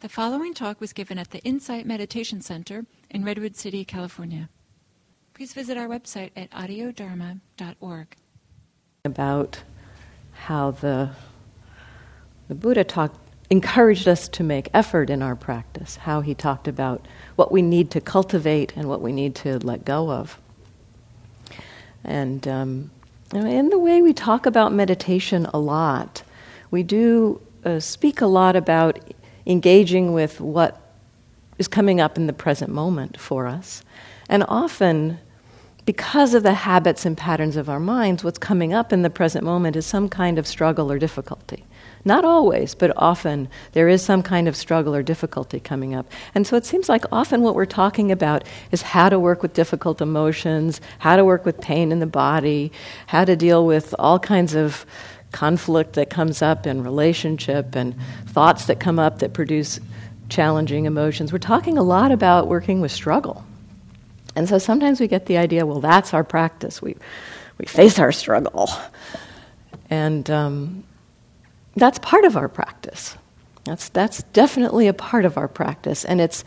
The following talk was given at the Insight Meditation Center in Redwood City, California. Please visit our website at audiodharma.org. About how the, the Buddha talked, encouraged us to make effort in our practice, how he talked about what we need to cultivate and what we need to let go of. And um, in the way we talk about meditation a lot, we do uh, speak a lot about engaging with what is coming up in the present moment for us. And often, because of the habits and patterns of our minds, what's coming up in the present moment is some kind of struggle or difficulty. Not always, but often there is some kind of struggle or difficulty coming up. And so it seems like often what we're talking about is how to work with difficult emotions, how to work with pain in the body, how to deal with all kinds of conflict that comes up in relationship and thoughts that come up that produce challenging emotions. We're talking a lot about working with struggle. And so sometimes we get the idea, well, that's our practice. We, we face our struggle. And um, that's part of our practice. That's, that's definitely a part of our practice. And it's,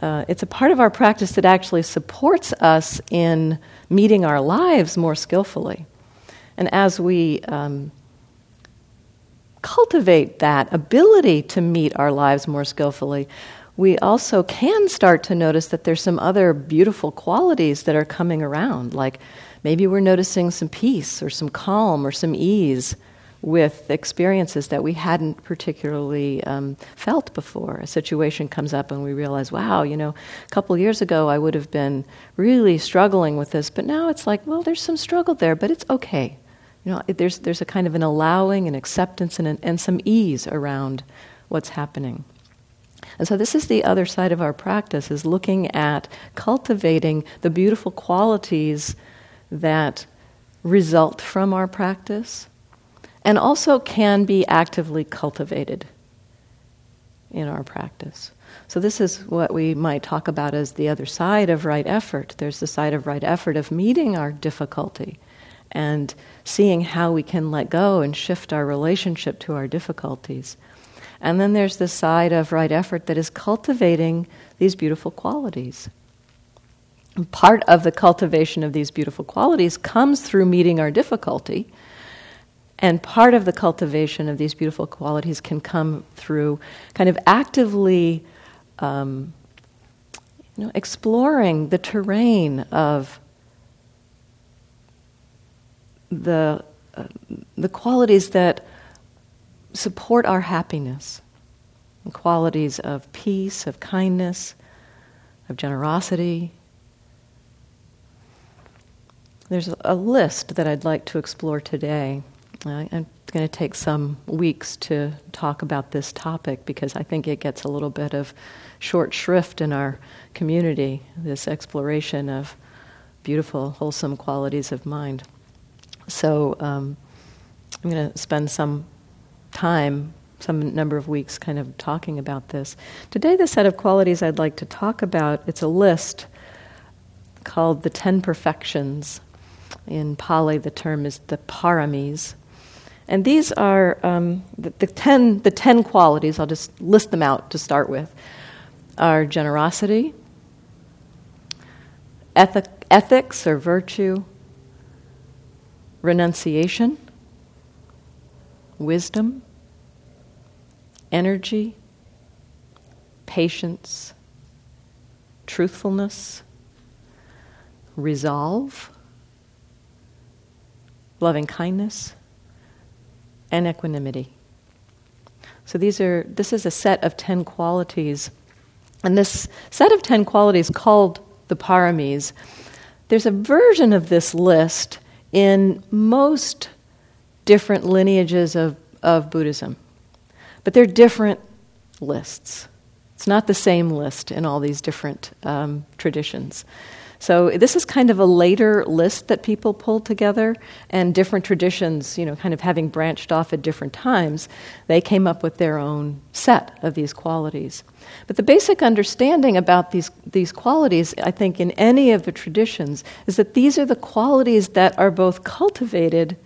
uh, it's a part of our practice that actually supports us in meeting our lives more skillfully. And as we um, cultivate that ability to meet our lives more skillfully, we also can start to notice that there's some other beautiful qualities that are coming around. Like maybe we're noticing some peace or some calm or some ease with experiences that we hadn't particularly um, felt before. A situation comes up and we realize, wow, you know, a couple years ago I would have been really struggling with this, but now it's like, well, there's some struggle there, but it's okay. You know, there's, there's a kind of an allowing and acceptance and, an, and some ease around what's happening. And so this is the other side of our practice is looking at cultivating the beautiful qualities that result from our practice and also can be actively cultivated in our practice. So, this is what we might talk about as the other side of right effort. There's the side of right effort of meeting our difficulty and seeing how we can let go and shift our relationship to our difficulties. And then there's the side of right effort that is cultivating these beautiful qualities. And part of the cultivation of these beautiful qualities comes through meeting our difficulty. And part of the cultivation of these beautiful qualities can come through kind of actively um, you know, exploring the terrain of the, uh, the qualities that support our happiness, qualities of peace, of kindness, of generosity. There's a list that I'd like to explore today. I'm going to take some weeks to talk about this topic because I think it gets a little bit of short shrift in our community, this exploration of beautiful, wholesome qualities of mind. So um, I'm going to spend some time, some number of weeks, kind of talking about this. Today, the set of qualities I'd like to talk about, it's a list called the Ten Perfections. In Pali, the term is the paramis. And these are um, the, the, ten, the ten qualities, I'll just list them out to start with, are generosity, ethic, ethics or virtue, renunciation, wisdom, energy, patience, truthfulness, resolve, loving kindness, and equanimity. So these are this is a set of 10 qualities. And this set of 10 qualities called the paramis, there's a version of this list in most different lineages of, of Buddhism. But they're different lists. It's not the same list in all these different um, traditions. So this is kind of a later list that people pulled together, and different traditions, you know, kind of having branched off at different times, they came up with their own set of these qualities. But the basic understanding about these, these qualities, I think, in any of the traditions, is that these are the qualities that are both cultivated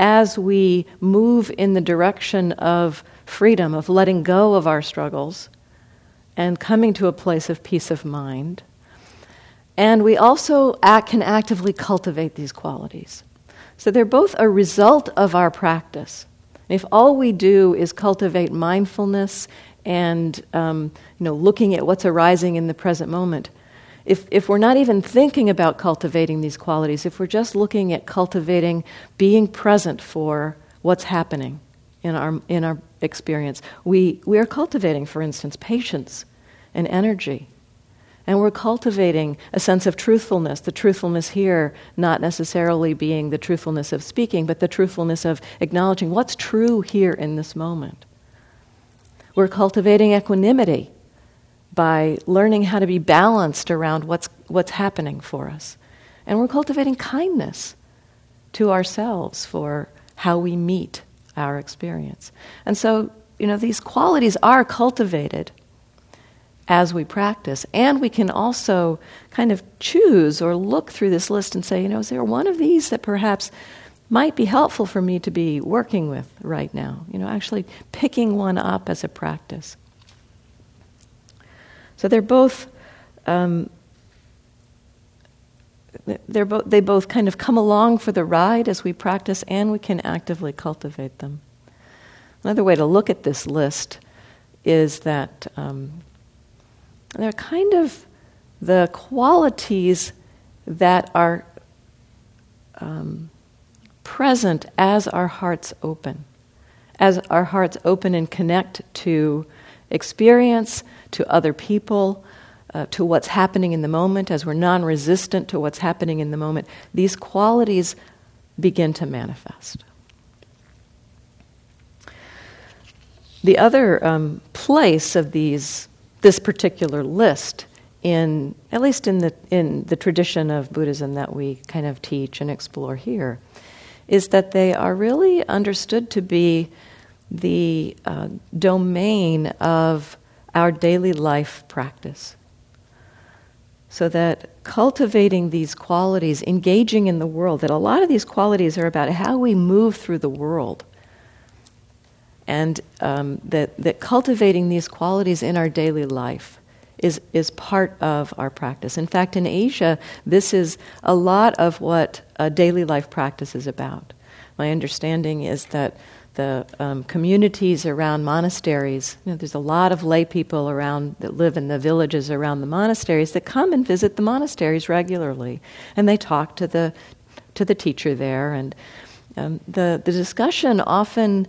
as we move in the direction of freedom, of letting go of our struggles, and coming to a place of peace of mind. And we also act, can actively cultivate these qualities. So they're both a result of our practice. If all we do is cultivate mindfulness and um, you know, looking at what's arising in the present moment, if, if we're not even thinking about cultivating these qualities, if we're just looking at cultivating being present for what's happening in our, in our experience, we, we are cultivating, for instance, patience and energy. And we're cultivating a sense of truthfulness, the truthfulness here not necessarily being the truthfulness of speaking, but the truthfulness of acknowledging what's true here in this moment. We're cultivating equanimity by learning how to be balanced around what's, what's happening for us. And we're cultivating kindness to ourselves for how we meet our experience. And so, you know, these qualities are cultivated as we practice. And we can also kind of choose or look through this list and say, you know, is there one of these that perhaps might be helpful for me to be working with right now? You know, actually picking one up as a practice. So they're both. Um, they're bo- they both kind of come along for the ride as we practice, and we can actively cultivate them. Another way to look at this list is that um, they're kind of the qualities that are um, present as our hearts open, as our hearts open and connect to experience, to other people, uh, to what's happening in the moment, as we're non resistant to what's happening in the moment, these qualities begin to manifest. The other um, place of these this particular list in at least in the in the tradition of Buddhism that we kind of teach and explore here is that they are really understood to be the uh, domain of our daily life practice. So that cultivating these qualities, engaging in the world, that a lot of these qualities are about how we move through the world and um, that, that cultivating these qualities in our daily life is, is part of our practice. In fact, in Asia, this is a lot of what a daily life practice is about. My understanding is that the um, communities around monasteries, you know, there's a lot of lay people around that live in the villages around the monasteries that come and visit the monasteries regularly, and they talk to the to the teacher there, and um, the the discussion often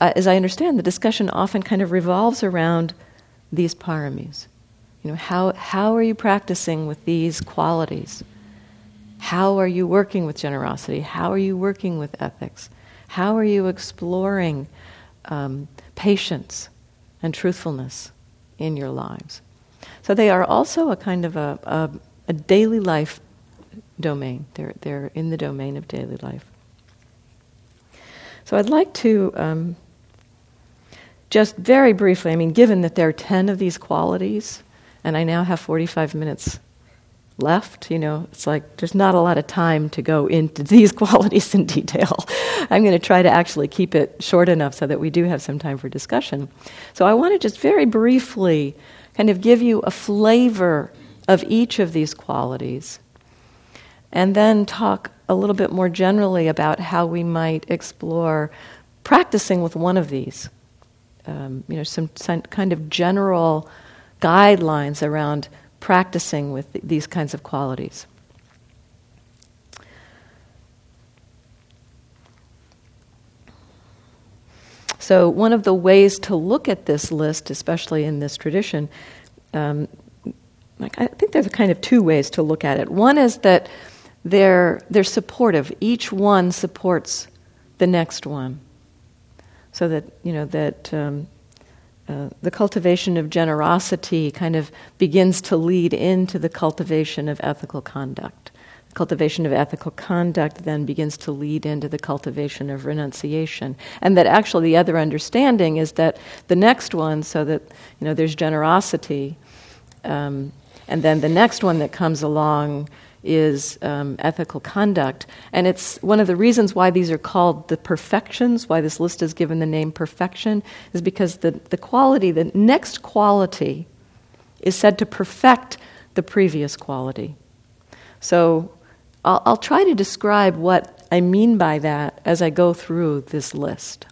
as I understand, the discussion often kind of revolves around these paramis. You know, how, how are you practicing with these qualities? How are you working with generosity? How are you working with ethics? How are you exploring um, patience and truthfulness in your lives? So they are also a kind of a, a, a daily life domain. They're, they're in the domain of daily life. So I'd like to um, just very briefly, I mean, given that there are 10 of these qualities, and I now have 45 minutes left, you know, it's like there's not a lot of time to go into these qualities in detail. I'm going to try to actually keep it short enough so that we do have some time for discussion. So I want to just very briefly kind of give you a flavor of each of these qualities and then talk a little bit more generally about how we might explore practicing with one of these. Um, you know, some, some, kind of general guidelines around practicing with th- these kinds of qualities. So, one of the ways to look at this list, especially in this tradition, um, like I think there's kind of two ways to look at it. One is that they're, they're supportive. Each one supports the next one. So that, you know, that um, uh, the cultivation of generosity kind of begins to lead into the cultivation of ethical conduct. The cultivation of ethical conduct then begins to lead into the cultivation of renunciation. And that actually the other understanding is that the next one, so that, you know, there's generosity, um, and then the next one that comes along is um, ethical conduct. And it's one of the reasons why these are called the perfections, why this list is given the name perfection, is because the, the quality, the next quality is said to perfect the previous quality. So I'll, I'll try to describe what I mean by that as I go through this list.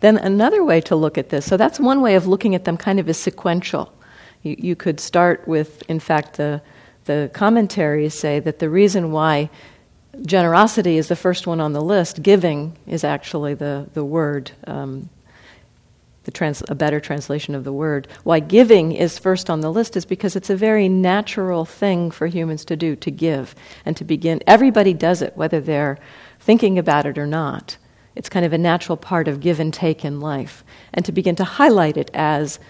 Then another way to look at this, so that's one way of looking at them kind of as sequential. You, you could start with, in fact, the, the commentaries say that the reason why generosity is the first one on the list, giving is actually the, the word, um, the trans- a better translation of the word. Why giving is first on the list is because it's a very natural thing for humans to do, to give and to begin. Everybody does it, whether they're thinking about it or not. It's kind of a natural part of give and take in life. And to begin to highlight it as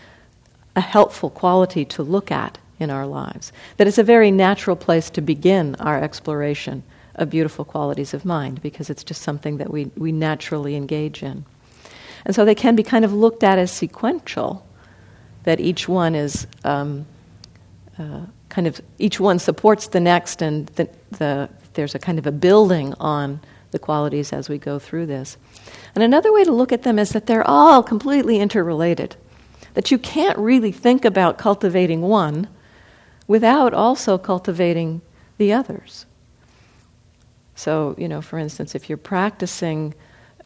a helpful quality to look at in our lives. That it's a very natural place to begin our exploration of beautiful qualities of mind because it's just something that we, we naturally engage in. And so they can be kind of looked at as sequential, that each one is um, uh, kind of, each one supports the next, and the, the, there's a kind of a building on the qualities as we go through this. And another way to look at them is that they're all completely interrelated, that you can't really think about cultivating one without also cultivating the others. So, you know, for instance, if you're practicing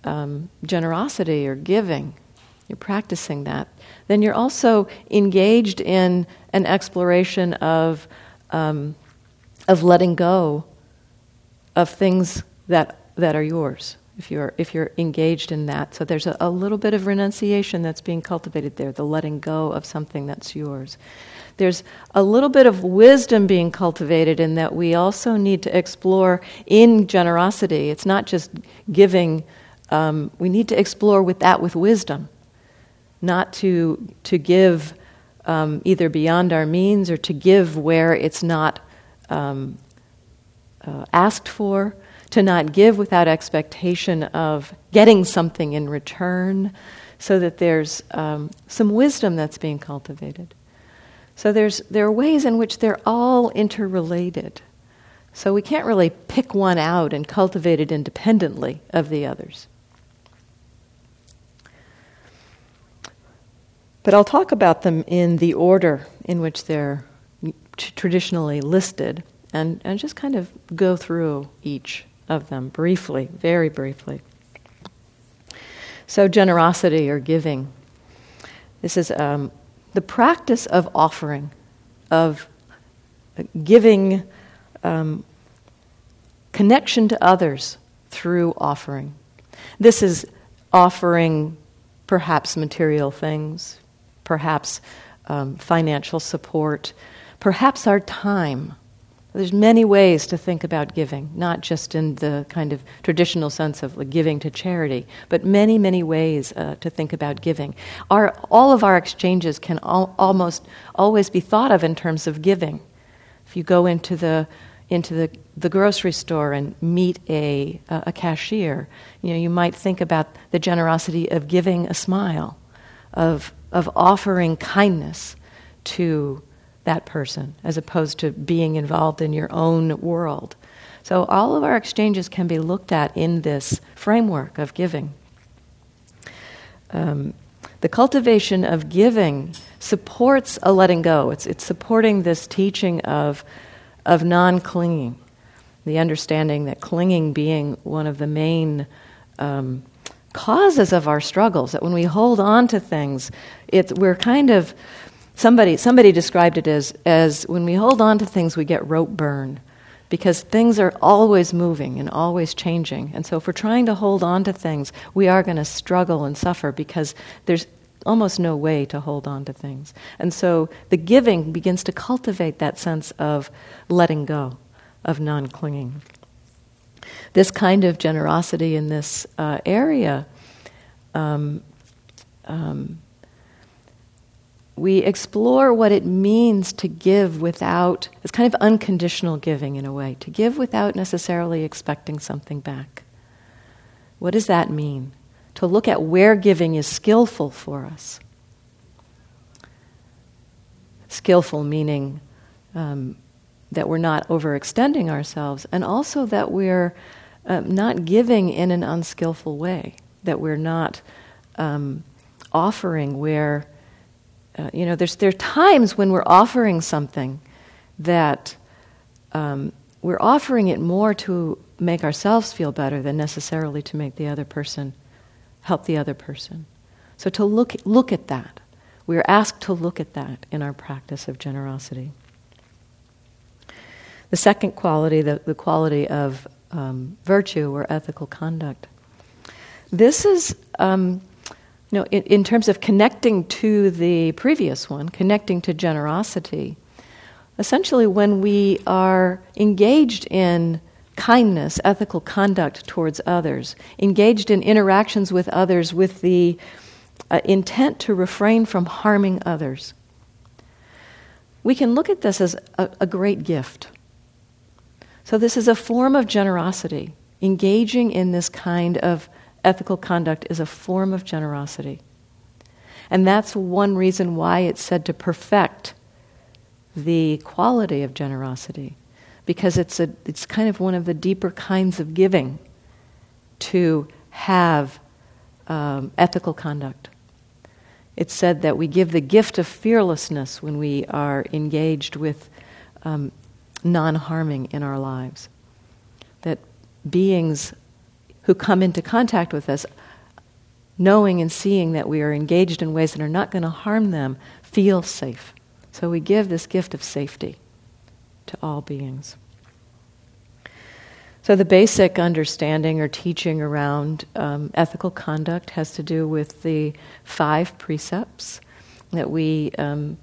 um, generosity or giving, you're practicing that, then you're also engaged in an exploration of, um, of letting go of things that that are yours if you're if you're engaged in that so there's a, a, little bit of renunciation that's being cultivated there the letting go of something that's yours there's a little bit of wisdom being cultivated in that we also need to explore in generosity it's not just giving um, we need to explore with that with wisdom not to to give um, either beyond our means or to give where it's not um, uh, asked for to not give without expectation of getting something in return, so that there's um, some wisdom that's being cultivated. So there's, there are ways in which they're all interrelated. So we can't really pick one out and cultivate it independently of the others. But I'll talk about them in the order in which they're traditionally listed and, and just kind of go through each of them briefly, very briefly. So, generosity or giving. This is um, the practice of offering, of giving um, connection to others through offering. This is offering perhaps material things, perhaps um, financial support, perhaps our time there's many ways to think about giving, not just in the kind of traditional sense of like giving to charity, but many, many ways uh, to think about giving. Our, all of our exchanges can al- almost always be thought of in terms of giving. If you go into the into the, the grocery store and meet a, a cashier, you know, you might think about the generosity of giving a smile, of, of offering kindness to that person as opposed to being involved in your own world. So, all of our exchanges can be looked at in this framework of giving. Um, the cultivation of giving supports a letting go. It's, it's supporting this teaching of, of non clinging, the understanding that clinging being one of the main um, causes of our struggles, that when we hold on to things, it's, we're kind of Somebody, somebody described it as, as when we hold on to things, we get rope burn because things are always moving and always changing. And so, if we're trying to hold on to things, we are going to struggle and suffer because there's almost no way to hold on to things. And so, the giving begins to cultivate that sense of letting go, of non clinging. This kind of generosity in this uh, area. Um, um, we explore what it means to give without, it's kind of unconditional giving in a way, to give without necessarily expecting something back. What does that mean? To look at where giving is skillful for us. Skillful meaning um, that we're not overextending ourselves, and also that we're uh, not giving in an unskillful way, that we're not um, offering where uh, you know, there's, there are times when we're offering something that um, we're offering it more to make ourselves feel better than necessarily to make the other person help the other person. So to look, look at that. We are asked to look at that in our practice of generosity. The second quality, the, the quality of um, virtue or ethical conduct. This is, um, you know, in, in terms of connecting to the previous one, connecting to generosity, essentially when we are engaged in kindness, ethical conduct towards others, engaged in interactions with others with the uh, intent to refrain from harming others, we can look at this as a, a great gift. So, this is a form of generosity. Engaging in this kind of ethical conduct is a form of generosity. And that's one reason why it's said to perfect the quality of generosity because it's, a, it's kind of one of the deeper kinds of giving to have um, ethical conduct. It's said that we give the gift of fearlessness when we are engaged with um, non harming in our lives. That beings who come into contact with us, knowing and seeing that we are engaged in ways that are not going to harm them, feel safe. So we give this gift of safety to all beings. So, the basic understanding or teaching around um, ethical conduct has to do with the five precepts that we um,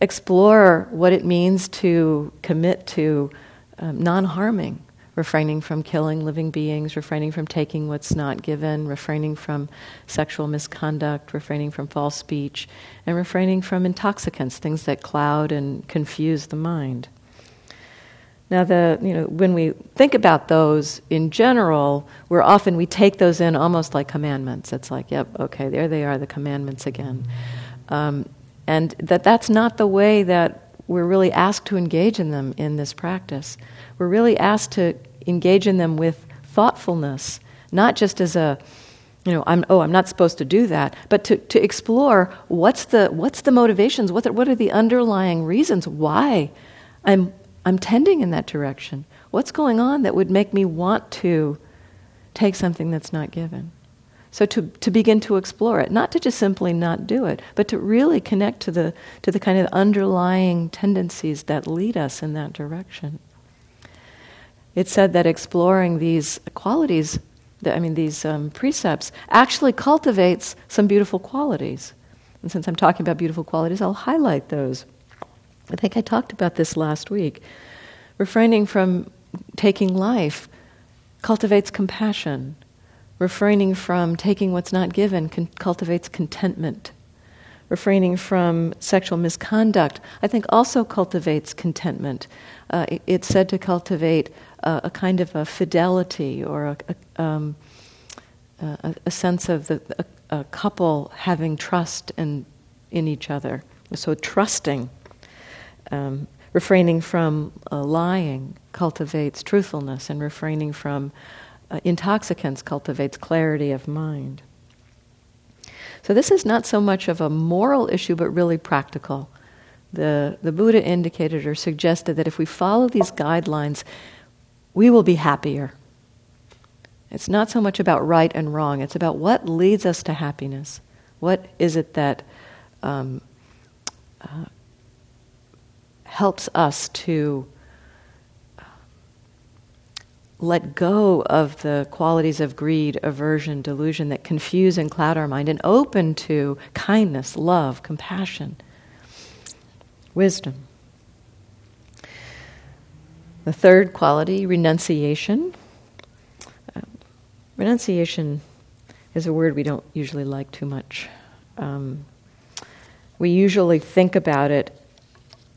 explore what it means to commit to um, non harming, refraining from killing living beings, refraining from taking what's not given, refraining from sexual misconduct, refraining from false speech, and refraining from intoxicants, things that cloud and confuse the mind. Now, the, you know, when we think about those in general, we're often, we take those in almost like commandments. It's like, yep, okay, there they are, the commandments again. Um, and that that's not the way that we're really asked to engage in them in this practice. We're really asked to engage in them with thoughtfulness, not just as a, you know, I'm, oh, I'm not supposed to do that, but to, to explore what's the, what's the motivations, what, the, what are the underlying reasons why I'm I'm tending in that direction. What's going on that would make me want to take something that's not given? So to, to begin to explore it, not to just simply not do it, but to really connect to the, to the kind of underlying tendencies that lead us in that direction. It's said that exploring these qualities, I mean, these um, precepts, actually cultivates some beautiful qualities. And since I'm talking about beautiful qualities, I'll highlight those. I think I talked about this last week. Refraining from taking life cultivates compassion. Refraining from taking what's not given con- cultivates contentment. Refraining from sexual misconduct, I think, also cultivates contentment. Uh, it, it's said to cultivate a, a, kind of a fidelity or a, a, um, a sense of the, a, couple having trust in, in each other. So, trusting um, refraining from uh, lying cultivates truthfulness, and refraining from uh, intoxicants cultivates clarity of mind. So, this is not so much of a moral issue, but really practical. The, the Buddha indicated or suggested that if we follow these guidelines, we will be happier. It's not so much about right and wrong, it's about what leads us to happiness. What is it that um, uh, helps us to let go of the qualities of greed, aversion, delusion that confuse and cloud our mind and open to kindness, love, compassion, wisdom. The third quality, renunciation. Uh, renunciation is a word we don't usually like too much. Um, we usually think about it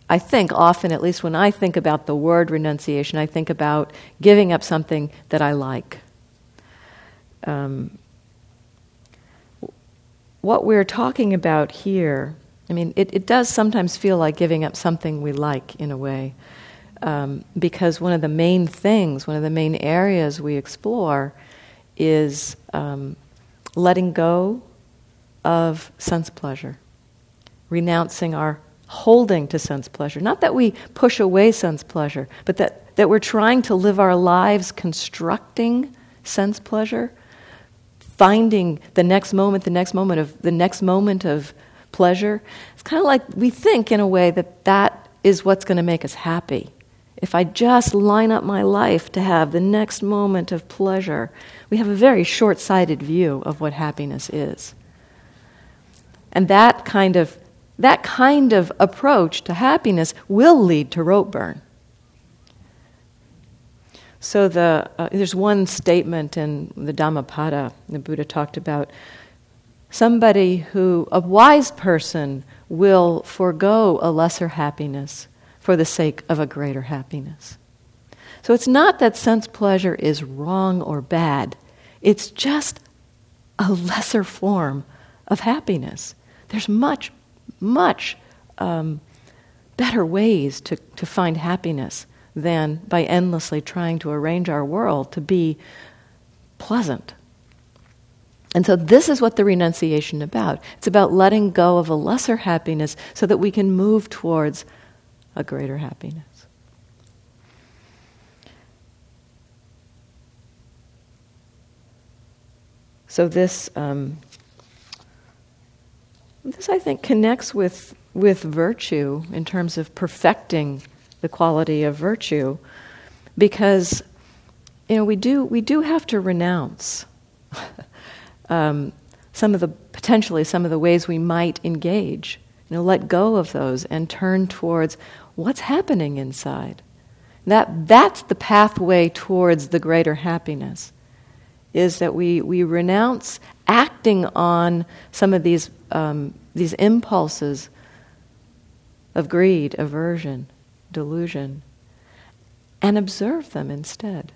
I think often, at least when I think about the word renunciation, I think about giving up something that I like. Um, what we're talking about here, I mean, it, it, does sometimes feel like giving up something we like in a way, um, because one of the main things, one of the main areas we explore is um, letting go of sense pleasure renouncing our holding to sense pleasure. Not that we push away sense pleasure, but that, that we're trying to live our lives constructing sense pleasure, finding the next moment, the next moment of the next moment of pleasure. It's kind of like we think in a way that that is what's going to make us happy. If I just line up my life to have the next moment of pleasure, we have a very short sighted view of what happiness is. And that kind of, that kind of approach to happiness will lead to rope burn. So the, uh, there's one statement in the Dhammapada, the Buddha talked about somebody who, a wise person, will forego a lesser happiness for the sake of a greater happiness. So it's not that sense pleasure is wrong or bad, it's just a lesser form of happiness. There's much, much um, better ways to, to find happiness than by endlessly trying to arrange our world to be pleasant. And so this is what the renunciation about. It's about letting go of a lesser happiness so that we can move towards a greater happiness. So this um, this I think connects with with virtue in terms of perfecting the quality of virtue, because you know we do we do have to renounce um, some of the potentially some of the ways we might engage. You know, let go of those and turn towards what's happening inside. That that's the pathway towards the greater happiness. Is that we we renounce acting on some of these um, these impulses of greed, aversion, delusion, and observe them instead.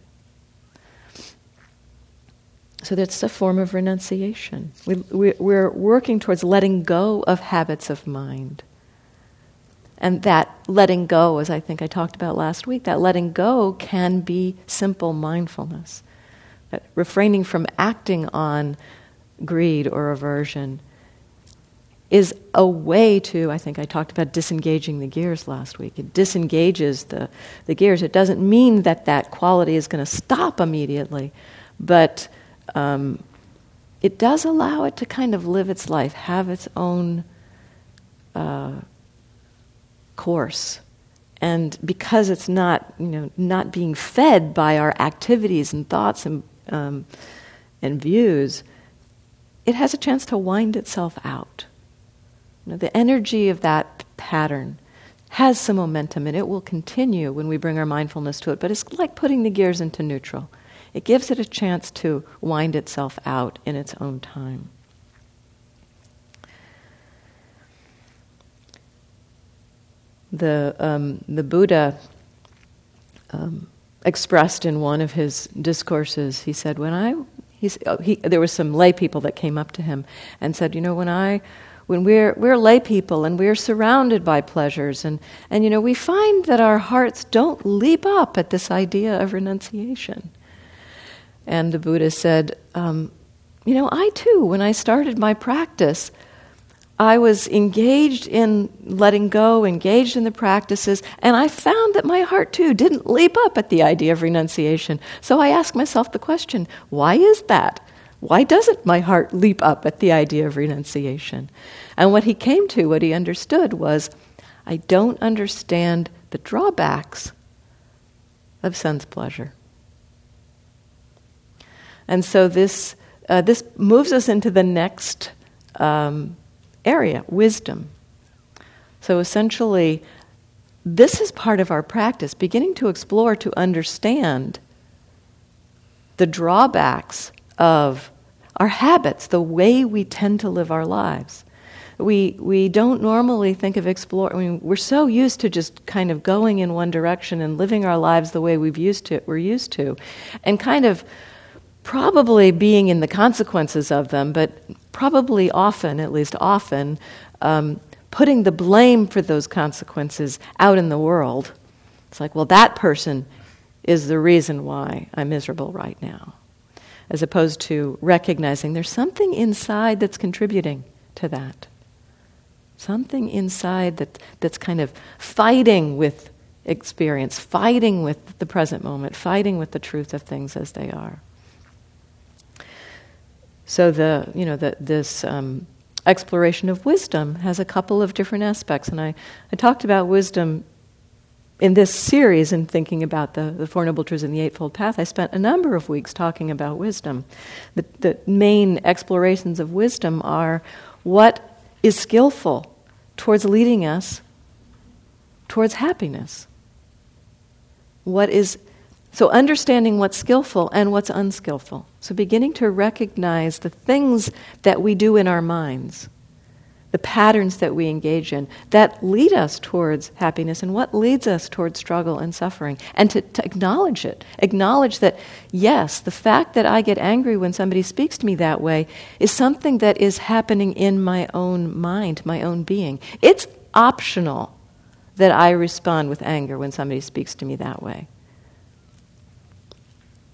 So that's a form of renunciation. We, we, we're working towards letting go of habits of mind. And that letting go, as I think I talked about last week, that letting go can be simple mindfulness. That refraining from acting on greed or aversion is a way to, I think I talked about disengaging the gears last week. It disengages the, the gears. It doesn't mean that that quality is going to stop immediately, but um, it does allow it to kind of live its life, have its own uh, course. And because it's not, you know, not being fed by our activities and thoughts and, um, and views, it has a chance to wind itself out. You know, the energy of that pattern has some momentum and it will continue when we bring our mindfulness to it, but it's like putting the gears into neutral. It gives it a chance to wind itself out in its own time. The, um, the Buddha um, expressed in one of his discourses, he said, When I, oh, he, there were some lay people that came up to him and said, You know, when I when we're, we're lay people and we're surrounded by pleasures and, and you know we find that our hearts don't leap up at this idea of renunciation. And the Buddha said, um, You know, I too, when I started my practice, I was engaged in letting go, engaged in the practices, and I found that my heart too didn't leap up at the idea of renunciation. So I asked myself the question why is that? Why doesn't my heart leap up at the idea of renunciation? And what he came to, what he understood, was I don't understand the drawbacks of sense pleasure. And so this, uh, this moves us into the next um, area wisdom. So essentially, this is part of our practice, beginning to explore, to understand the drawbacks of our habits, the way we tend to live our lives. We, we don't normally think of explore. I mean, we're so used to just kind of going in one direction and living our lives the way we've used to, we're used to, and kind of probably being in the consequences of them, but probably often, at least often, um, putting the blame for those consequences out in the world. It's like, well, that person is the reason why I'm miserable right now, as opposed to recognizing there's something inside that's contributing to that. Something inside that, that's kind of fighting with experience, fighting with the present moment, fighting with the truth of things as they are. So the you know the, this um, exploration of wisdom has a couple of different aspects, and I, I talked about wisdom in this series in thinking about the, the Four Noble Truths and the Eightfold Path. I spent a number of weeks talking about wisdom. The, the main explorations of wisdom are what is skillful towards leading us towards happiness. What is so understanding what's skillful and what's unskillful. So beginning to recognize the things that we do in our minds, the patterns that we engage in that lead us towards happiness and what leads us towards struggle and suffering. And to, to acknowledge it. Acknowledge that, yes, the fact that I get angry when somebody speaks to me that way is something that is happening in my own mind, my own being. It's optional that I respond with anger when somebody speaks to me that way.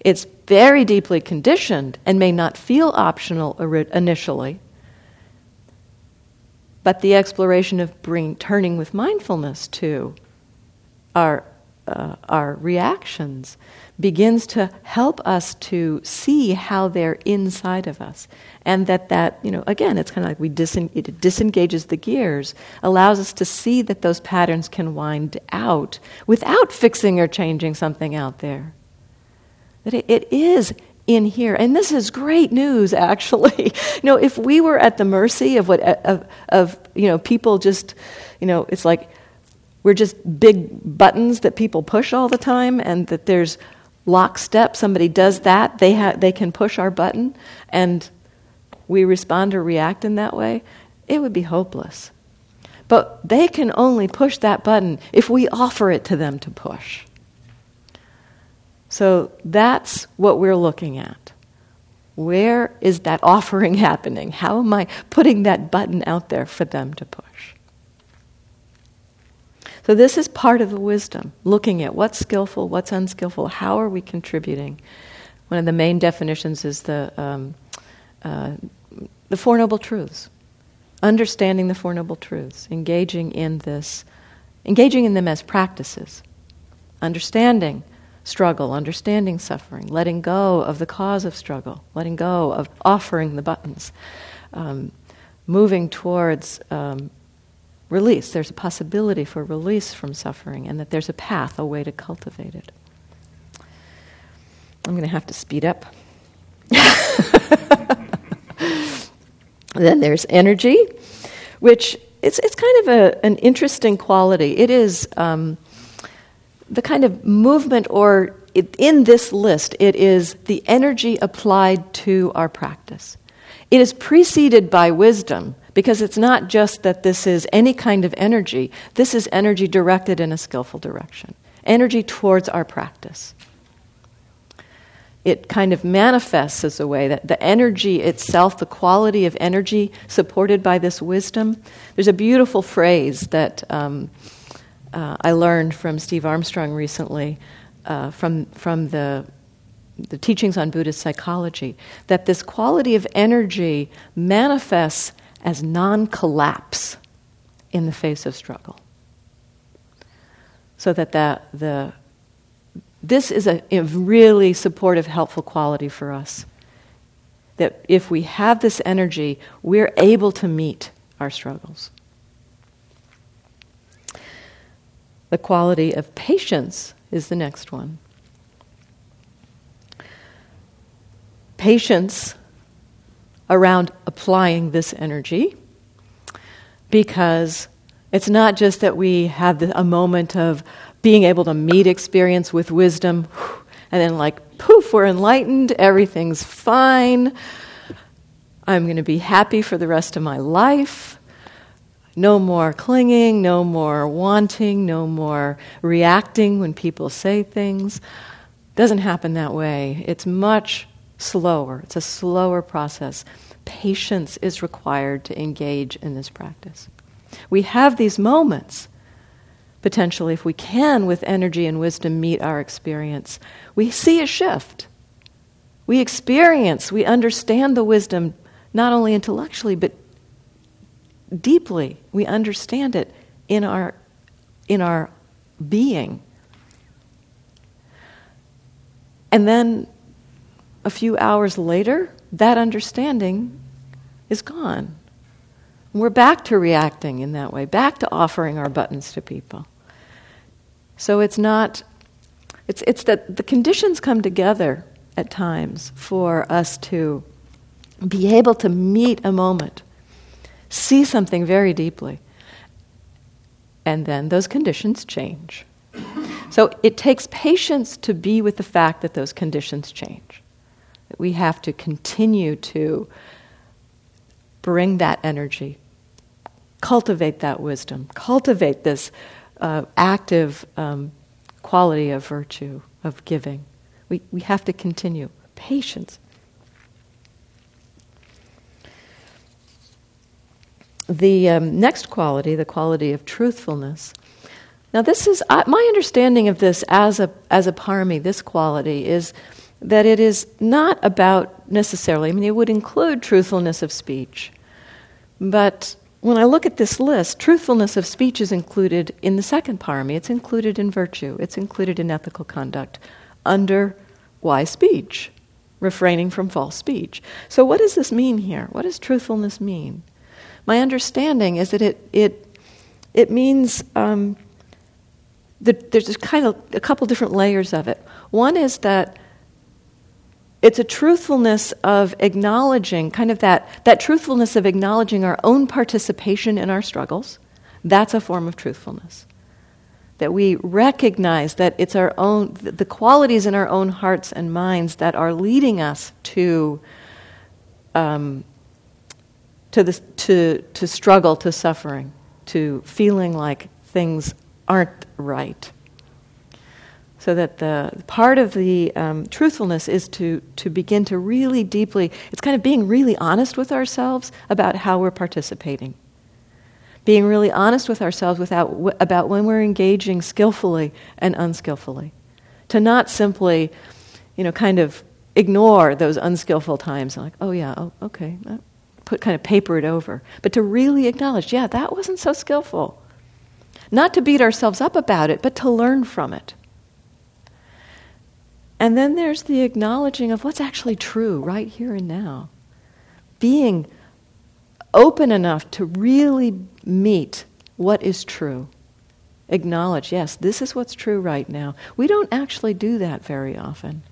It's very deeply conditioned and may not feel optional initially. But the exploration of bring, turning with mindfulness to our, uh, our reactions begins to help us to see how they're inside of us. And that, that you know, again, it's kind of like we disen- it disengages the gears, allows us to see that those patterns can wind out without fixing or changing something out there that it, it is in here. And this is great news, actually. you know, if we were at the mercy of what uh, of, of you know people just, you know, it's like we're just big buttons that people push all the time, and that there's lockstep. Somebody does that, they ha- they can push our button, and we respond or react in that way. It would be hopeless. But they can only push that button if we offer it to them to push. So that's what we're looking at. Where is that offering happening? How am I putting that button out there for them to push? So, this is part of the wisdom looking at what's skillful, what's unskillful, how are we contributing. One of the main definitions is the, um, uh, the Four Noble Truths. Understanding the Four Noble Truths, engaging in this, engaging in them as practices, understanding struggle, understanding suffering, letting go of the cause of struggle, letting go of offering the buttons, um, moving towards um, release. There's a possibility for release from suffering, and that there's a path, a way to cultivate it. I'm going to have to speed up. then there's energy, which it's, it's kind of a, an interesting quality. It is. Um, the kind of movement, or in this list, it is the energy applied to our practice. It is preceded by wisdom because it's not just that this is any kind of energy, this is energy directed in a skillful direction, energy towards our practice. It kind of manifests as a way that the energy itself, the quality of energy supported by this wisdom. There's a beautiful phrase that. Um, uh, I learned from Steve Armstrong recently, uh, from, from the, the teachings on Buddhist psychology, that this quality of energy manifests as non collapse in the face of struggle. So that the, the, this is a, a really supportive, helpful quality for us. That if we have this energy, we're able to meet our struggles. The quality of patience is the next one. Patience around applying this energy because it's not just that we have a moment of being able to meet experience with wisdom and then, like, poof, we're enlightened, everything's fine, I'm going to be happy for the rest of my life. No more clinging, no more wanting, no more reacting when people say things. Doesn't happen that way. It's much slower. It's a slower process. Patience is required to engage in this practice. We have these moments, potentially, if we can, with energy and wisdom, meet our experience. We see a shift. We experience, we understand the wisdom not only intellectually, but deeply. We understand it in our, in our being. And then a few hours later, that understanding is gone. We're back to reacting in that way, back to offering our buttons to people. So it's not, it's, it's that the conditions come together at times for us to be able to meet a moment, see something very deeply, and then those conditions change. So it takes patience to be with the fact that those conditions change. That we have to continue to bring that energy, cultivate that wisdom, cultivate this uh, active um, quality of virtue, of giving. We, we have to continue. Patience. The um, next quality, the quality of truthfulness. Now, this is uh, my understanding of this as a, as a parami, this quality is that it is not about necessarily, I mean, it would include truthfulness of speech, but when I look at this list, truthfulness of speech is included in the second parami. It's included in virtue. It's included in ethical conduct under wise speech, refraining from false speech. So, what does this mean here? What does truthfulness mean? My understanding is that it, it, it means um, that there's kind of a couple different layers of it. One is that it's a truthfulness of acknowledging, kind of that, that truthfulness of acknowledging our own participation in our struggles. That's a form of truthfulness. That we recognize that it's our own, the qualities in our own hearts and minds that are leading us to, um, to, to, to struggle, to suffering, to feeling like things aren't right so that the part of the um, truthfulness is to, to begin to really deeply, it's kind of being really honest with ourselves about how we're participating. Being really honest with ourselves without, w- about when we're engaging skillfully and unskillfully. To not simply, you know, kind of ignore those unskillful times, like, oh yeah, oh, okay, put kind of paper it over. But to really acknowledge, yeah, that wasn't so skillful. Not to beat ourselves up about it, but to learn from it. And then there's the acknowledging of what's actually true right here and now. Being open enough to really meet what is true. Acknowledge, yes, this is what's true right now. We don't actually do that very often.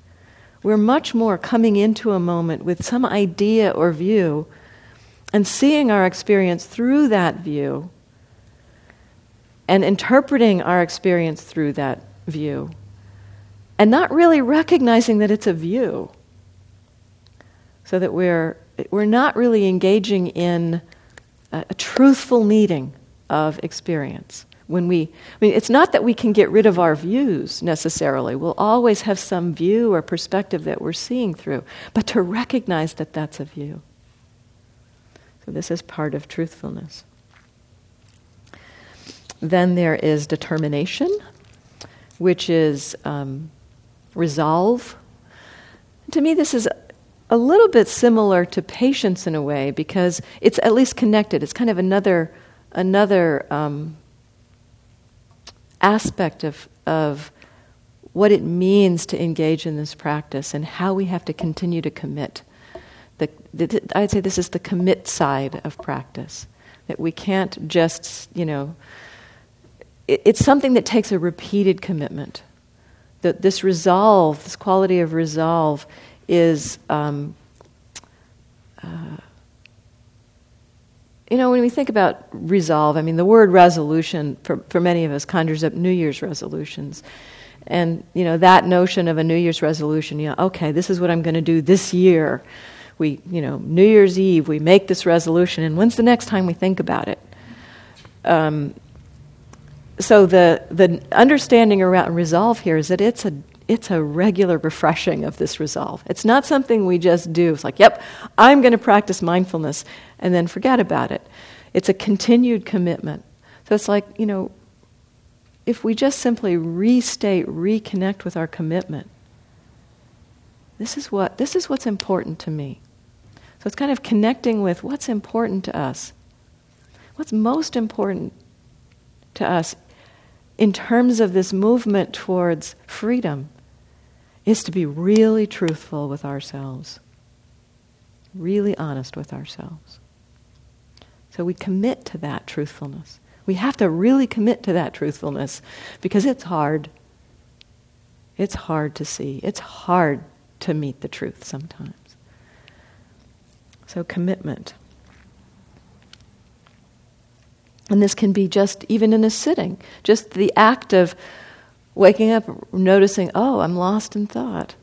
We're much more coming into a moment with some idea or view and seeing our experience through that view and interpreting our experience through that view and not really recognizing that it's a view. So that we're, we're not really engaging in a, a truthful meeting of experience. When we, I mean, it's not that we can get rid of our views necessarily. We'll always have some view or perspective that we're seeing through, but to recognize that that's a view. So, this is part of truthfulness. Then there is determination, which is um, resolve. To me, this is a little bit similar to patience in a way because it's at least connected. It's kind of another another um, aspect of of what it means to engage in this practice and how we have to continue to commit. I'd say this is the commit side of practice. That we can't just, you know, it, it's something that takes a repeated commitment that this resolve, this quality of resolve, is. Um, uh, you know, when we think about resolve, I mean, the word resolution for, for many of us conjures up New Year's resolutions. And, you know, that notion of a New Year's resolution, you know, okay, this is what I'm going to do this year. We, you know, New Year's Eve, we make this resolution, and when's the next time we think about it? Um, so the, the understanding around resolve here is that it's a, it's a regular refreshing of this resolve. It's not something we just do. It's like, yep, I'm going to practice mindfulness and then forget about it. It's a continued commitment. So it's like, you know, if we just simply restate, reconnect with our commitment, this is what this is what's important to me. So it's kind of connecting with what's important to us. What's most important to us in terms of this movement towards freedom is to be really truthful with ourselves, really honest with ourselves. So we commit to that truthfulness. We have to really commit to that truthfulness because it's hard. It's hard to see. It's hard to meet the truth sometimes. So, commitment. And this can be just even in a sitting, just the act of waking up, noticing, oh, I'm lost in thought,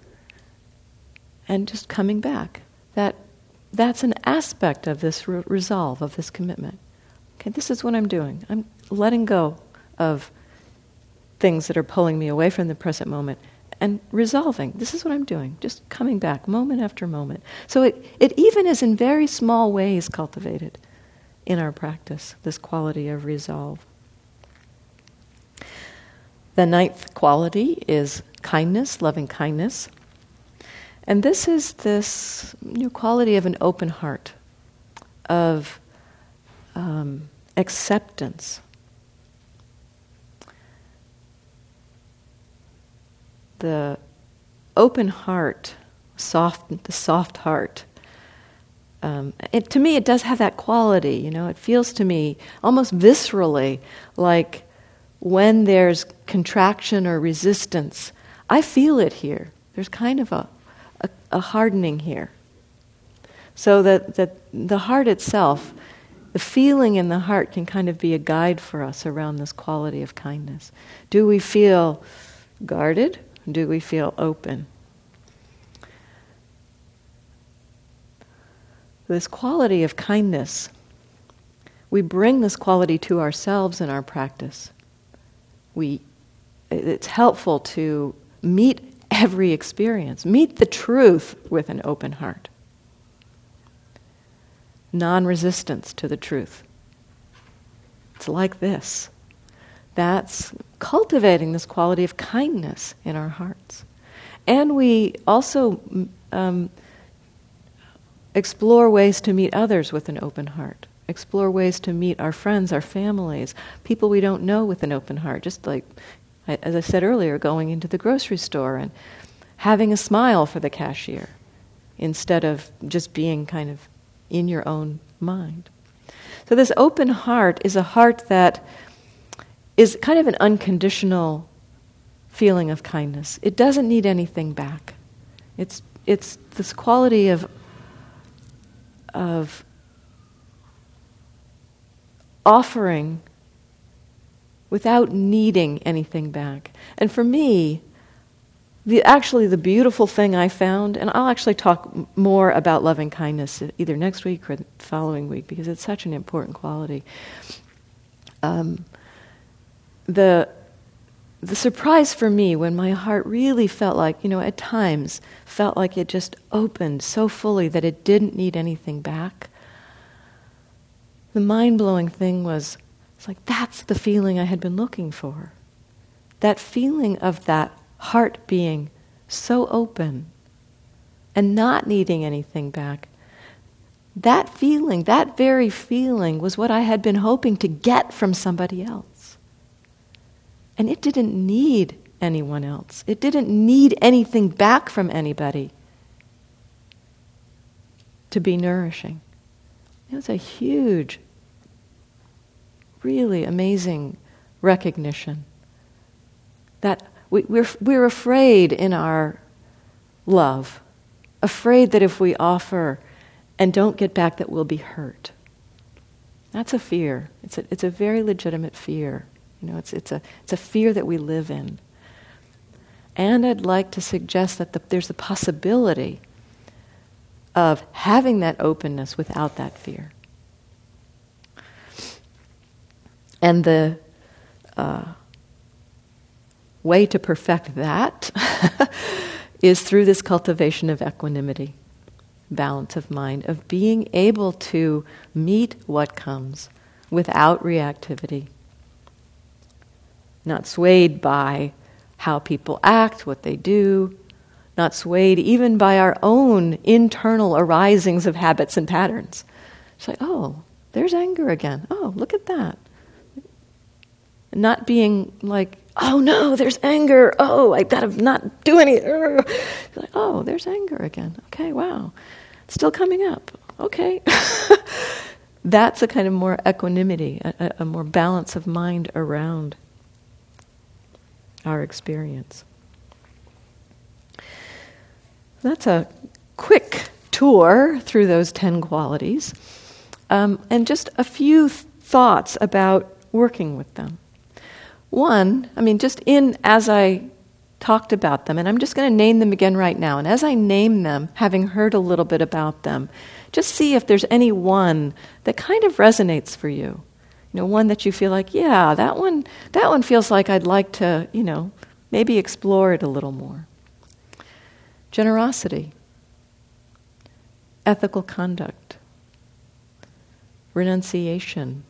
and just coming back. That, that's an aspect of this re- resolve, of this commitment. Okay, this is what I'm doing. I'm letting go of things that are pulling me away from the present moment and resolving. This is what I'm doing, just coming back moment after moment. So it, it even is in very small ways cultivated in our practice, this quality of resolve. The ninth quality is kindness, loving kindness. And this is this new quality of an open heart, of um, acceptance. The open heart, soft, the soft heart, um, it, to me, it does have that quality. You know, it feels to me almost viscerally like when there's contraction or resistance, I feel it here. There's kind of a, a, a hardening here. So that, that the heart itself, the feeling in the heart can kind of be a guide for us around this quality of kindness. Do we feel guarded? Do we feel open? this quality of kindness, we bring this quality to ourselves in our practice. We, it's helpful to meet every experience, meet the truth with an open heart. Non resistance to the truth. It's like this. That's cultivating this quality of kindness in our hearts. And we also um, explore ways to meet others with an open heart. Explore ways to meet our friends, our families, people we don't know with an open heart. Just like, as I said earlier, going into the grocery store and having a smile for the cashier instead of just being kind of in your own mind. So, this open heart is a heart that is kind of an unconditional feeling of kindness. It doesn't need anything back. It's, it's this quality of of offering without needing anything back. And for me, the, actually, the beautiful thing I found, and I'll actually talk more about loving kindness either next week or the following week because it's such an important quality. Um, the the surprise for me when my heart really felt like, you know, at times felt like it just opened so fully that it didn't need anything back. The mind blowing thing was, it's like, that's the feeling I had been looking for. That feeling of that heart being so open and not needing anything back. That feeling, that very feeling, was what I had been hoping to get from somebody else. And it didn't need anyone else, it didn't need anything back from anybody to be nourishing. It was a huge, really amazing recognition that we, we're, we're afraid in our love, afraid that if we offer and don't get back, that we'll be hurt. That's a fear. It's a, it's a very legitimate fear. You know, it's, it's, a, it's a fear that we live in. And I'd like to suggest that the, there's a possibility of having that openness without that fear. And the uh, way to perfect that is through this cultivation of equanimity, balance of mind, of being able to meet what comes without reactivity not swayed by how people act, what they do, not swayed even by our own internal arisings of habits and patterns. It's like, oh, there's anger again. Oh, look at that. Not being like, oh no, there's anger. Oh, I've got to not do any. Uh. Like, oh, there's anger again. Okay, wow. Still coming up. Okay. That's a kind of more equanimity, a, a more balance of mind around our experience. That's a quick tour through those 10 qualities um, and just a few th- thoughts about working with them. One, I mean, just in as I talked about them, and I'm just going to name them again right now. And as I name them, having heard a little bit about them, just see if there's any one that kind of resonates for you. You know, one that you feel like, yeah, that one, that one feels like I'd like to, you know, maybe explore it a little more. Generosity, ethical conduct, renunciation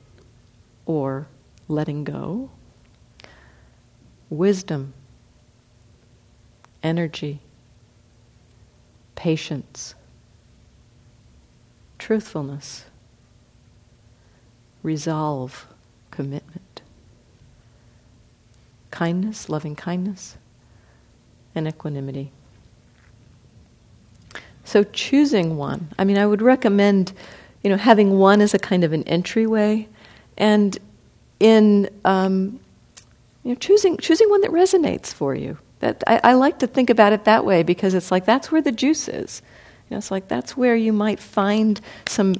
or letting go, wisdom, energy, patience, truthfulness, resolve, commitment, kindness, loving kindness, and equanimity. So choosing one. I mean, I would recommend, you know, having one as a kind of an entryway, and in um, you know, choosing choosing one that resonates for you. That I, I like to think about it that way because it's like that's where the juice is. You know, it's like that's where you might find some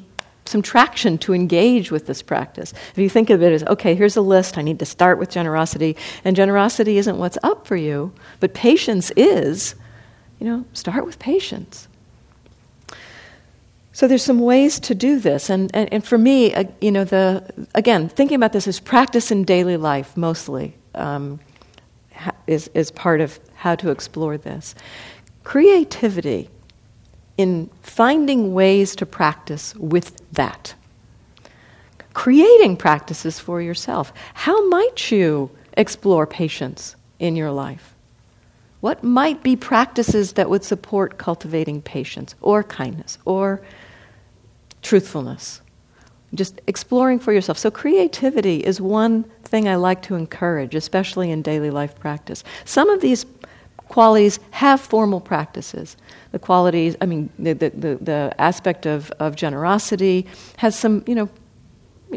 some traction to engage with this practice. If you think of it as, okay, here's a list, I need to start with generosity, and generosity isn't what's up for you, but patience is, you know, start with patience. So there's some ways to do this, and, and, and for me, uh, you know, the again, thinking about this as practice in daily life mostly um, is, is part of how to explore this. Creativity in finding ways to practice with that. Creating practices for yourself. How might you explore patience in your life? What might be practices that would support cultivating patience or kindness or truthfulness? Just exploring for yourself. So, creativity is one thing I like to encourage, especially in daily life practice. Some of these qualities have formal practices. The qualities, I mean, the, the, the, the, aspect of, of generosity has some, you know,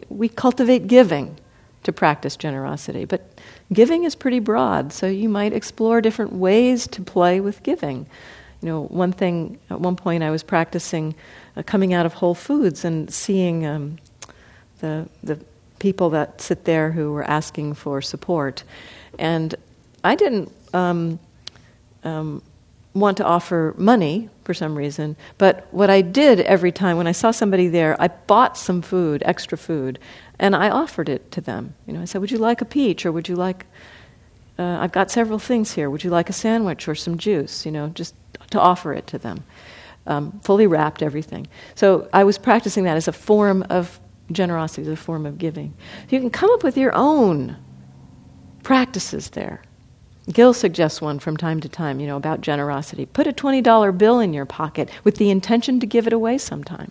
we cultivate giving to practice generosity, but giving is pretty broad, so you might explore different ways to play with giving. You know, one thing, at one point I was practicing uh, coming out of Whole Foods and seeing um, the, the people that sit there who were asking for support. And I didn't um, um, want to offer money for some reason, but what I did every time when I saw somebody there, I bought some food, extra food, and I offered it to them. You know, I said, "Would you like a peach, or would you like? Uh, I've got several things here. Would you like a sandwich or some juice? You know, just to offer it to them." Um, fully wrapped everything. So I was practicing that as a form of generosity, as a form of giving. You can come up with your own practices there. Gil suggests one from time to time, you know, about generosity. Put a $20 bill in your pocket with the intention to give it away sometime.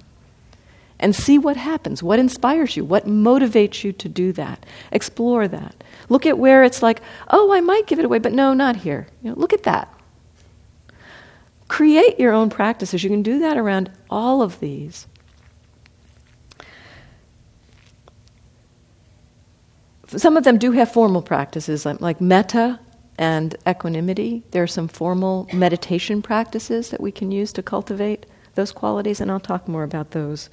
And see what happens. What inspires you? What motivates you to do that? Explore that. Look at where it's like, oh, I might give it away, but no, not here. You know, look at that. Create your own practices. You can do that around all of these. Some of them do have formal practices, like, like metta and equanimity. There are some formal meditation practices that we can use to cultivate those qualities, and I'll talk more about those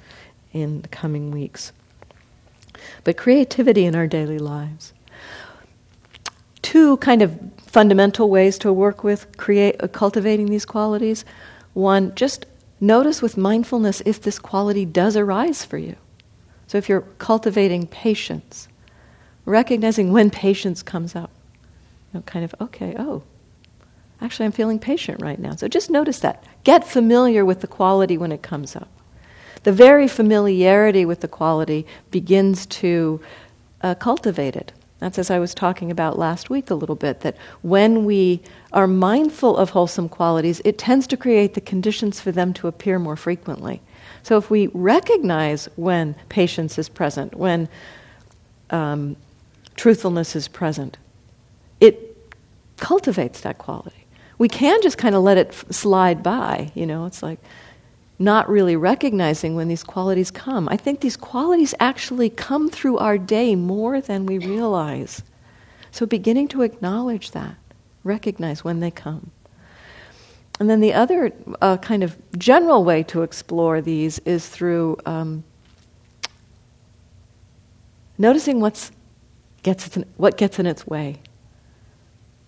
in the coming weeks. But creativity in our daily lives. Two kind of fundamental ways to work with create, uh, cultivating these qualities. One, just notice with mindfulness if this quality does arise for you. So if you're cultivating patience, recognizing when patience comes up know, kind of, okay, oh, actually, I'm feeling patient right now. So just notice that. Get familiar with the quality when it comes up. The very familiarity with the quality begins to uh, cultivate it. That's as I was talking about last week a little bit, that when we are mindful of wholesome qualities, it tends to create the conditions for them to appear more frequently. So if we recognize when patience is present, when um, truthfulness is present, it cultivates that quality. We can just kind of let it f- slide by, you know, it's like not really recognizing when these qualities come. I think these qualities actually come through our day more than we realize. So beginning to acknowledge that, recognize when they come. And then the other uh, kind of general way to explore these is through um, noticing what's gets what gets in its way,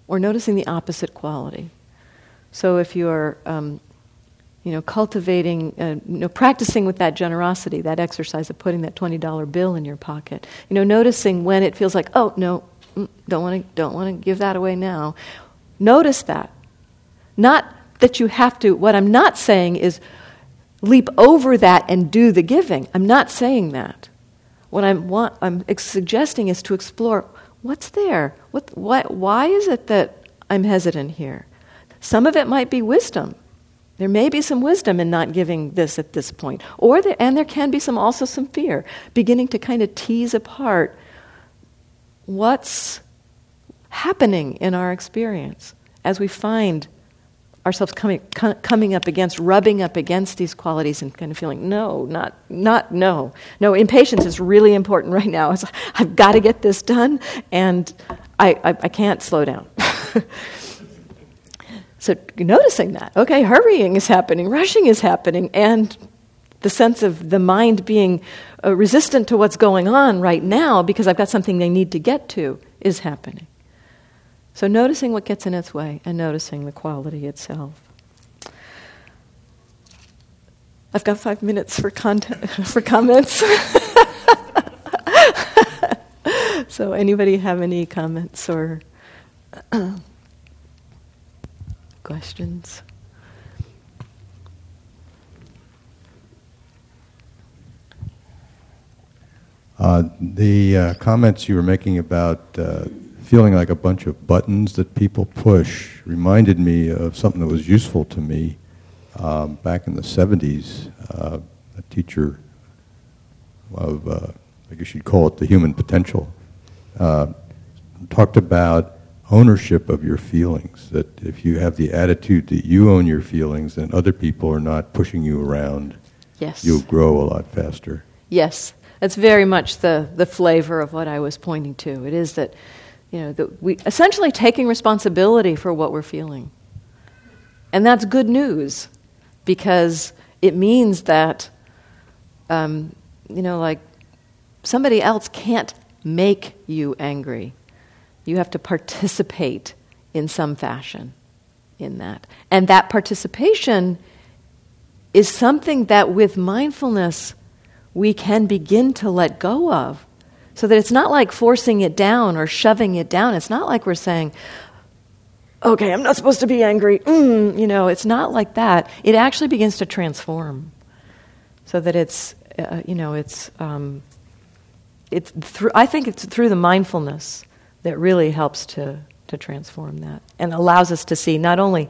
or noticing the opposite quality. So if you're um, you know, cultivating, uh, you know, practicing with that generosity, that exercise of putting that twenty dollar bill in your pocket. You know, noticing when it feels like, oh no, mm, don't want to, don't want to give that away now. Notice that, not that you have to. What I'm not saying is leap over that and do the giving. I'm not saying that. What I'm, want, I'm suggesting is to explore what's there. What, what, why is it that I'm hesitant here? Some of it might be wisdom there may be some wisdom in not giving this at this point. Or there, and there can be some also some fear, beginning to kind of tease apart what's happening in our experience as we find ourselves coming, coming up against, rubbing up against these qualities and kind of feeling, no, not, not, no. No, impatience is really important right now. It's, I've got to get this done, and I, I, I can't slow down. So noticing that, okay, hurrying is happening, rushing is happening, and the sense of the mind being uh, resistant to what's going on right now because I've got something they need to get to is happening. So noticing what gets in its way and noticing the quality itself. I've got five minutes for content, for comments. so anybody have any comments or? questions? Uh, the uh, comments you were making about uh, feeling like a bunch of buttons that people push reminded me of something that was useful to me um, back in the 70s. Uh, a teacher of, uh, I guess you'd call it the human potential, uh, talked about ownership of your feelings. That if you have the attitude that you own your feelings and other people are not pushing you around, yes. you'll grow a lot faster. Yes, that's very much the, the flavor of what I was pointing to. It is that, you know, that we essentially taking responsibility for what we're feeling. And that's good news because it means that, um, you know, like somebody else can't make you angry you have to participate in some fashion in that. And that participation is something that with mindfulness we can begin to let go of. So that it's not like forcing it down or shoving it down. It's not like we're saying, okay, I'm not supposed to be angry. Mm, you know, it's not like that. It actually begins to transform. So that it's, uh, you know, it's, um, it's through, I think it's through the mindfulness that really helps to, to transform that and allows us to see not only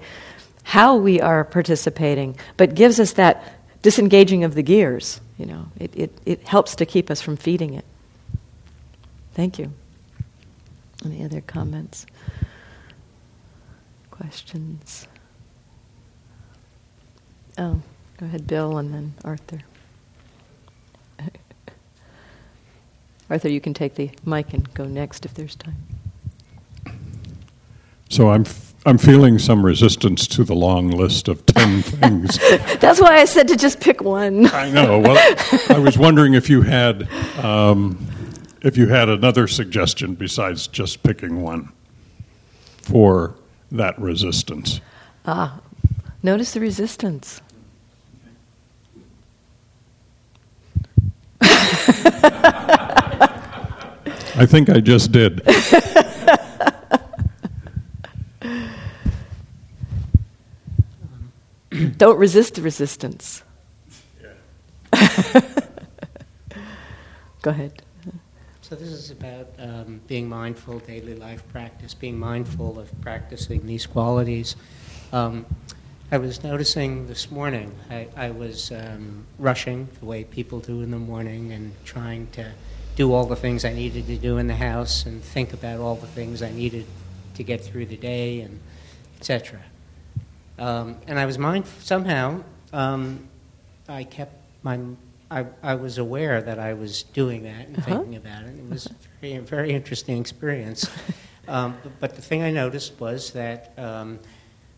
how we are participating, but gives us that disengaging of the gears. You know, it, it, it helps to keep us from feeding it. Thank you. Any other comments? Questions? Oh, go ahead, Bill, and then Arthur. Arthur, you can take the mic and go next if there's time. So I'm f- I'm feeling some resistance to the long list of ten things. That's why I said to just pick one. I know. Well, I was wondering if you had um, if you had another suggestion besides just picking one for that resistance. Ah, notice the resistance. I think I just did. Don't resist the resistance. Go ahead. So, this is about um, being mindful, daily life practice, being mindful of practicing these qualities. Um, I was noticing this morning, I, I was um, rushing the way people do in the morning and trying to do all the things I needed to do in the house and think about all the things I needed to get through the day and etc. Um, and I was mindful, somehow, um, I kept my, I, I was aware that I was doing that and Uh-huh. thinking about it. It was a very, very interesting experience. um, but, but the thing I noticed was that um,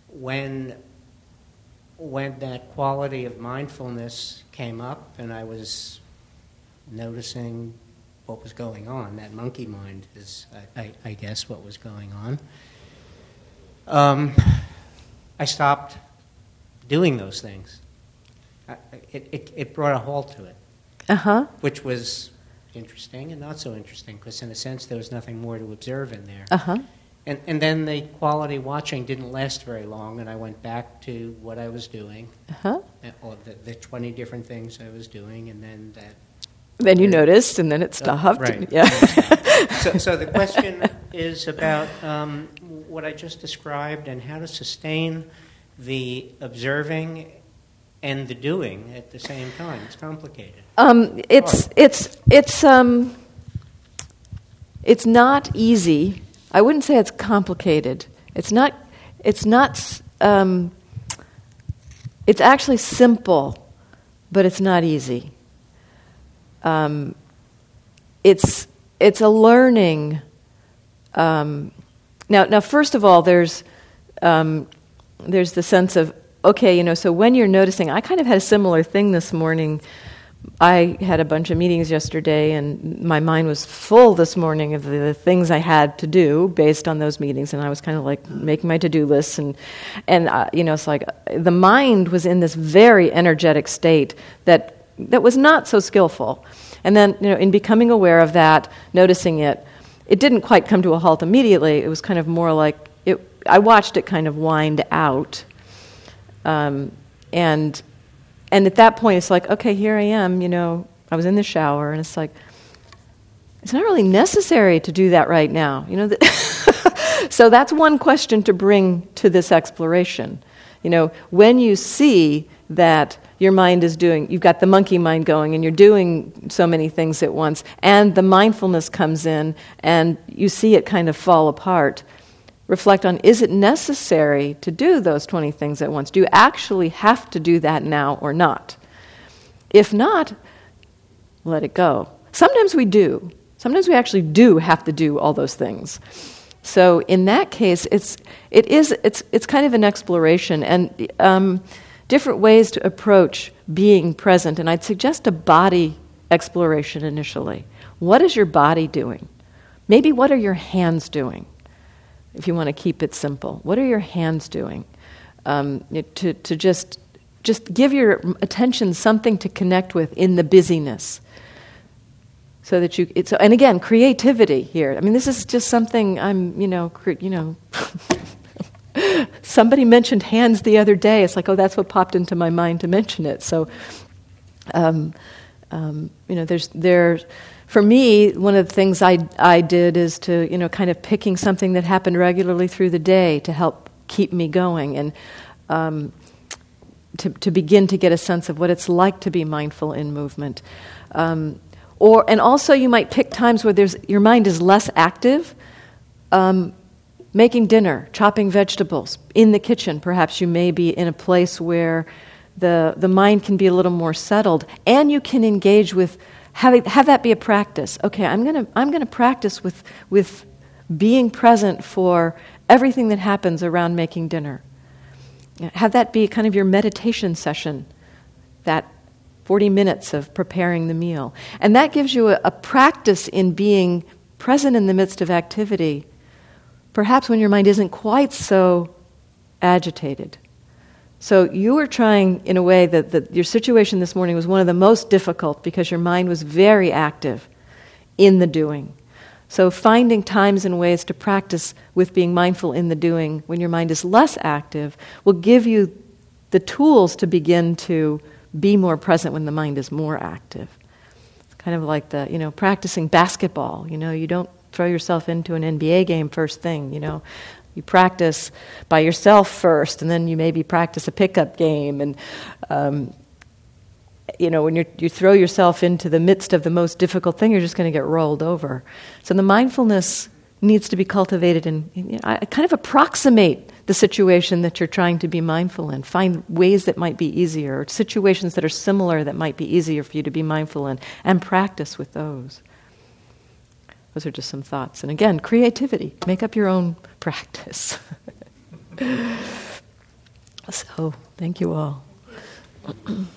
when, when that quality of mindfulness came up and I was noticing what was going on, that monkey mind is, I, I, I guess, what was going on. Um, I stopped doing those things. It, it, it brought a halt to it, Uh huh. which was interesting and not so interesting because, in a sense, there was nothing more to observe in there. Uh huh. And, and then the quality watching didn't last very long, and I went back to what I was doing, Uh huh. uh, or the, the 20 different things I was doing, and then that Then you noticed, and then it stopped. right. Yeah. so, so the question is about um, what I just described and how to sustain the observing and the doing at the same time. It's complicated. Um, it's it's it's um, it's not easy. I wouldn't say it's complicated. It's not. It's not, um, it's actually simple, but it's not easy. Um, it's it's a learning. Um, now, now, first of all, there's um, there's the sense of okay, you know. So when you're noticing, I kind of had a similar thing this morning. I had a bunch of meetings yesterday, and my mind was full this morning of the, things I had to do based on those meetings, and I was kind of like making my to-do lists, and and uh, you know, it's like the mind was in this very energetic state that that was not so skillful, and then you know, in becoming aware of that, noticing it, it didn't quite come to a halt immediately. It was kind of more like it. I watched it kind of wind out, um, and and at that point, it's like, okay, here I am. You know, I was in the shower, and it's like, it's not really necessary to do that right now. You know, so that's one question to bring to this exploration. You know, when you see that your mind is doing, you've got the monkey mind going, and you're doing so many things at once, and the mindfulness comes in, and you see it kind of fall apart. Reflect on is it necessary to do those 20 things at once? Do you actually have to do that now or not? If not, let it go. Sometimes we do. Sometimes we actually do have to do all those things. So in that case, it's it is it's it's kind of an exploration and um, different ways to approach being present. And I'd suggest a body exploration initially. What is your body doing? Maybe what are your hands doing? If you want to keep it simple, what are your hands doing? Um, to to just just give your attention something to connect with in the busyness. So that you it's and again creativity here. I mean this is just something i'm you know cre- you know somebody mentioned hands the other day. It's like oh that's what popped into my mind to mention it. So um, um, you know there's there for me one of the things I, I did is to you know kind of picking something that happened regularly through the day to help keep me going and um, to, to begin to get a sense of what it's like to be mindful in movement. Um, or and also you might pick times where there's your mind is less active um, making dinner chopping vegetables in the kitchen. Perhaps you may be in a place where the, the mind can be a little more settled and you can engage with having, have that be a practice okay i'm going to i'm going to practice with, with being present for everything that happens around making dinner have that be kind of your meditation session that 40 minutes of preparing the meal. And that gives you a, a, practice in being present in the midst of activity, perhaps when your mind isn't quite so agitated. So you were trying, in a way, that, that your situation this morning was one of the most difficult because your mind was very active in the doing. So finding times and ways to practice with being mindful in the doing when your mind is less active will give you the tools to begin to be more present when the mind is more active. It's kind of like the, you know, practicing basketball. You know, you don't throw yourself into an NBA game first thing, you know. You practice by yourself first, and then you maybe practice a pickup game. And, um, you know, when you you throw yourself into the midst of the most difficult thing, you're just going to get rolled over. So the mindfulness needs to be cultivated and you know, I kind of approximate the situation that you're trying to be mindful in. Find ways that might be easier, or situations that are similar that might be easier for you to be mindful in, and practice with those. Those are just some thoughts. And again, creativity. Make up your own practice. so, thank you all.